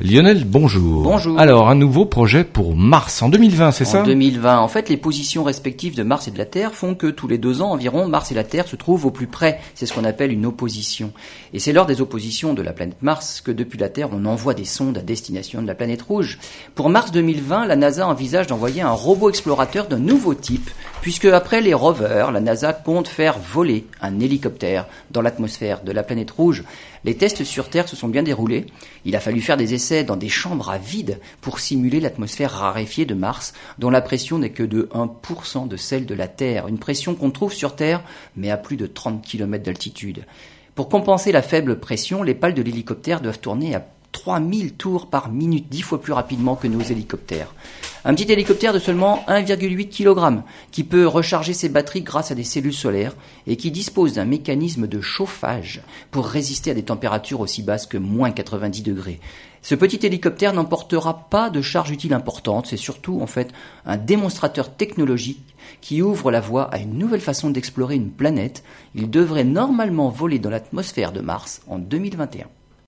Lionel, bonjour. Bonjour. Alors, un nouveau projet pour Mars en 2020, c'est ça? En 2020, en fait, les positions respectives de Mars et de la Terre font que tous les deux ans environ, Mars et la Terre se trouvent au plus près. C'est ce qu'on appelle une opposition. Et c'est lors des oppositions de la planète Mars que depuis la Terre, on envoie des sondes à destination de la planète rouge. Pour Mars 2020, la NASA envisage d'envoyer un robot explorateur d'un nouveau type, puisque après les rovers, la NASA compte faire voler un hélicoptère dans l'atmosphère de la planète rouge. Les tests sur Terre se sont bien déroulés. Il a fallu faire des essais dans des chambres à vide pour simuler l'atmosphère raréfiée de Mars, dont la pression n'est que de 1% de celle de la Terre. Une pression qu'on trouve sur Terre, mais à plus de 30 km d'altitude. Pour compenser la faible pression, les pales de l'hélicoptère doivent tourner à 3000 tours par minute, dix fois plus rapidement que nos hélicoptères. Un petit hélicoptère de seulement 1,8 kg qui peut recharger ses batteries grâce à des cellules solaires et qui dispose d'un mécanisme de chauffage pour résister à des températures aussi basses que moins 90 degrés. Ce petit hélicoptère n'emportera pas de charge utile importante, c'est surtout en fait un démonstrateur technologique qui ouvre la voie à une nouvelle façon d'explorer une planète. Il devrait normalement voler dans l'atmosphère de Mars en 2021.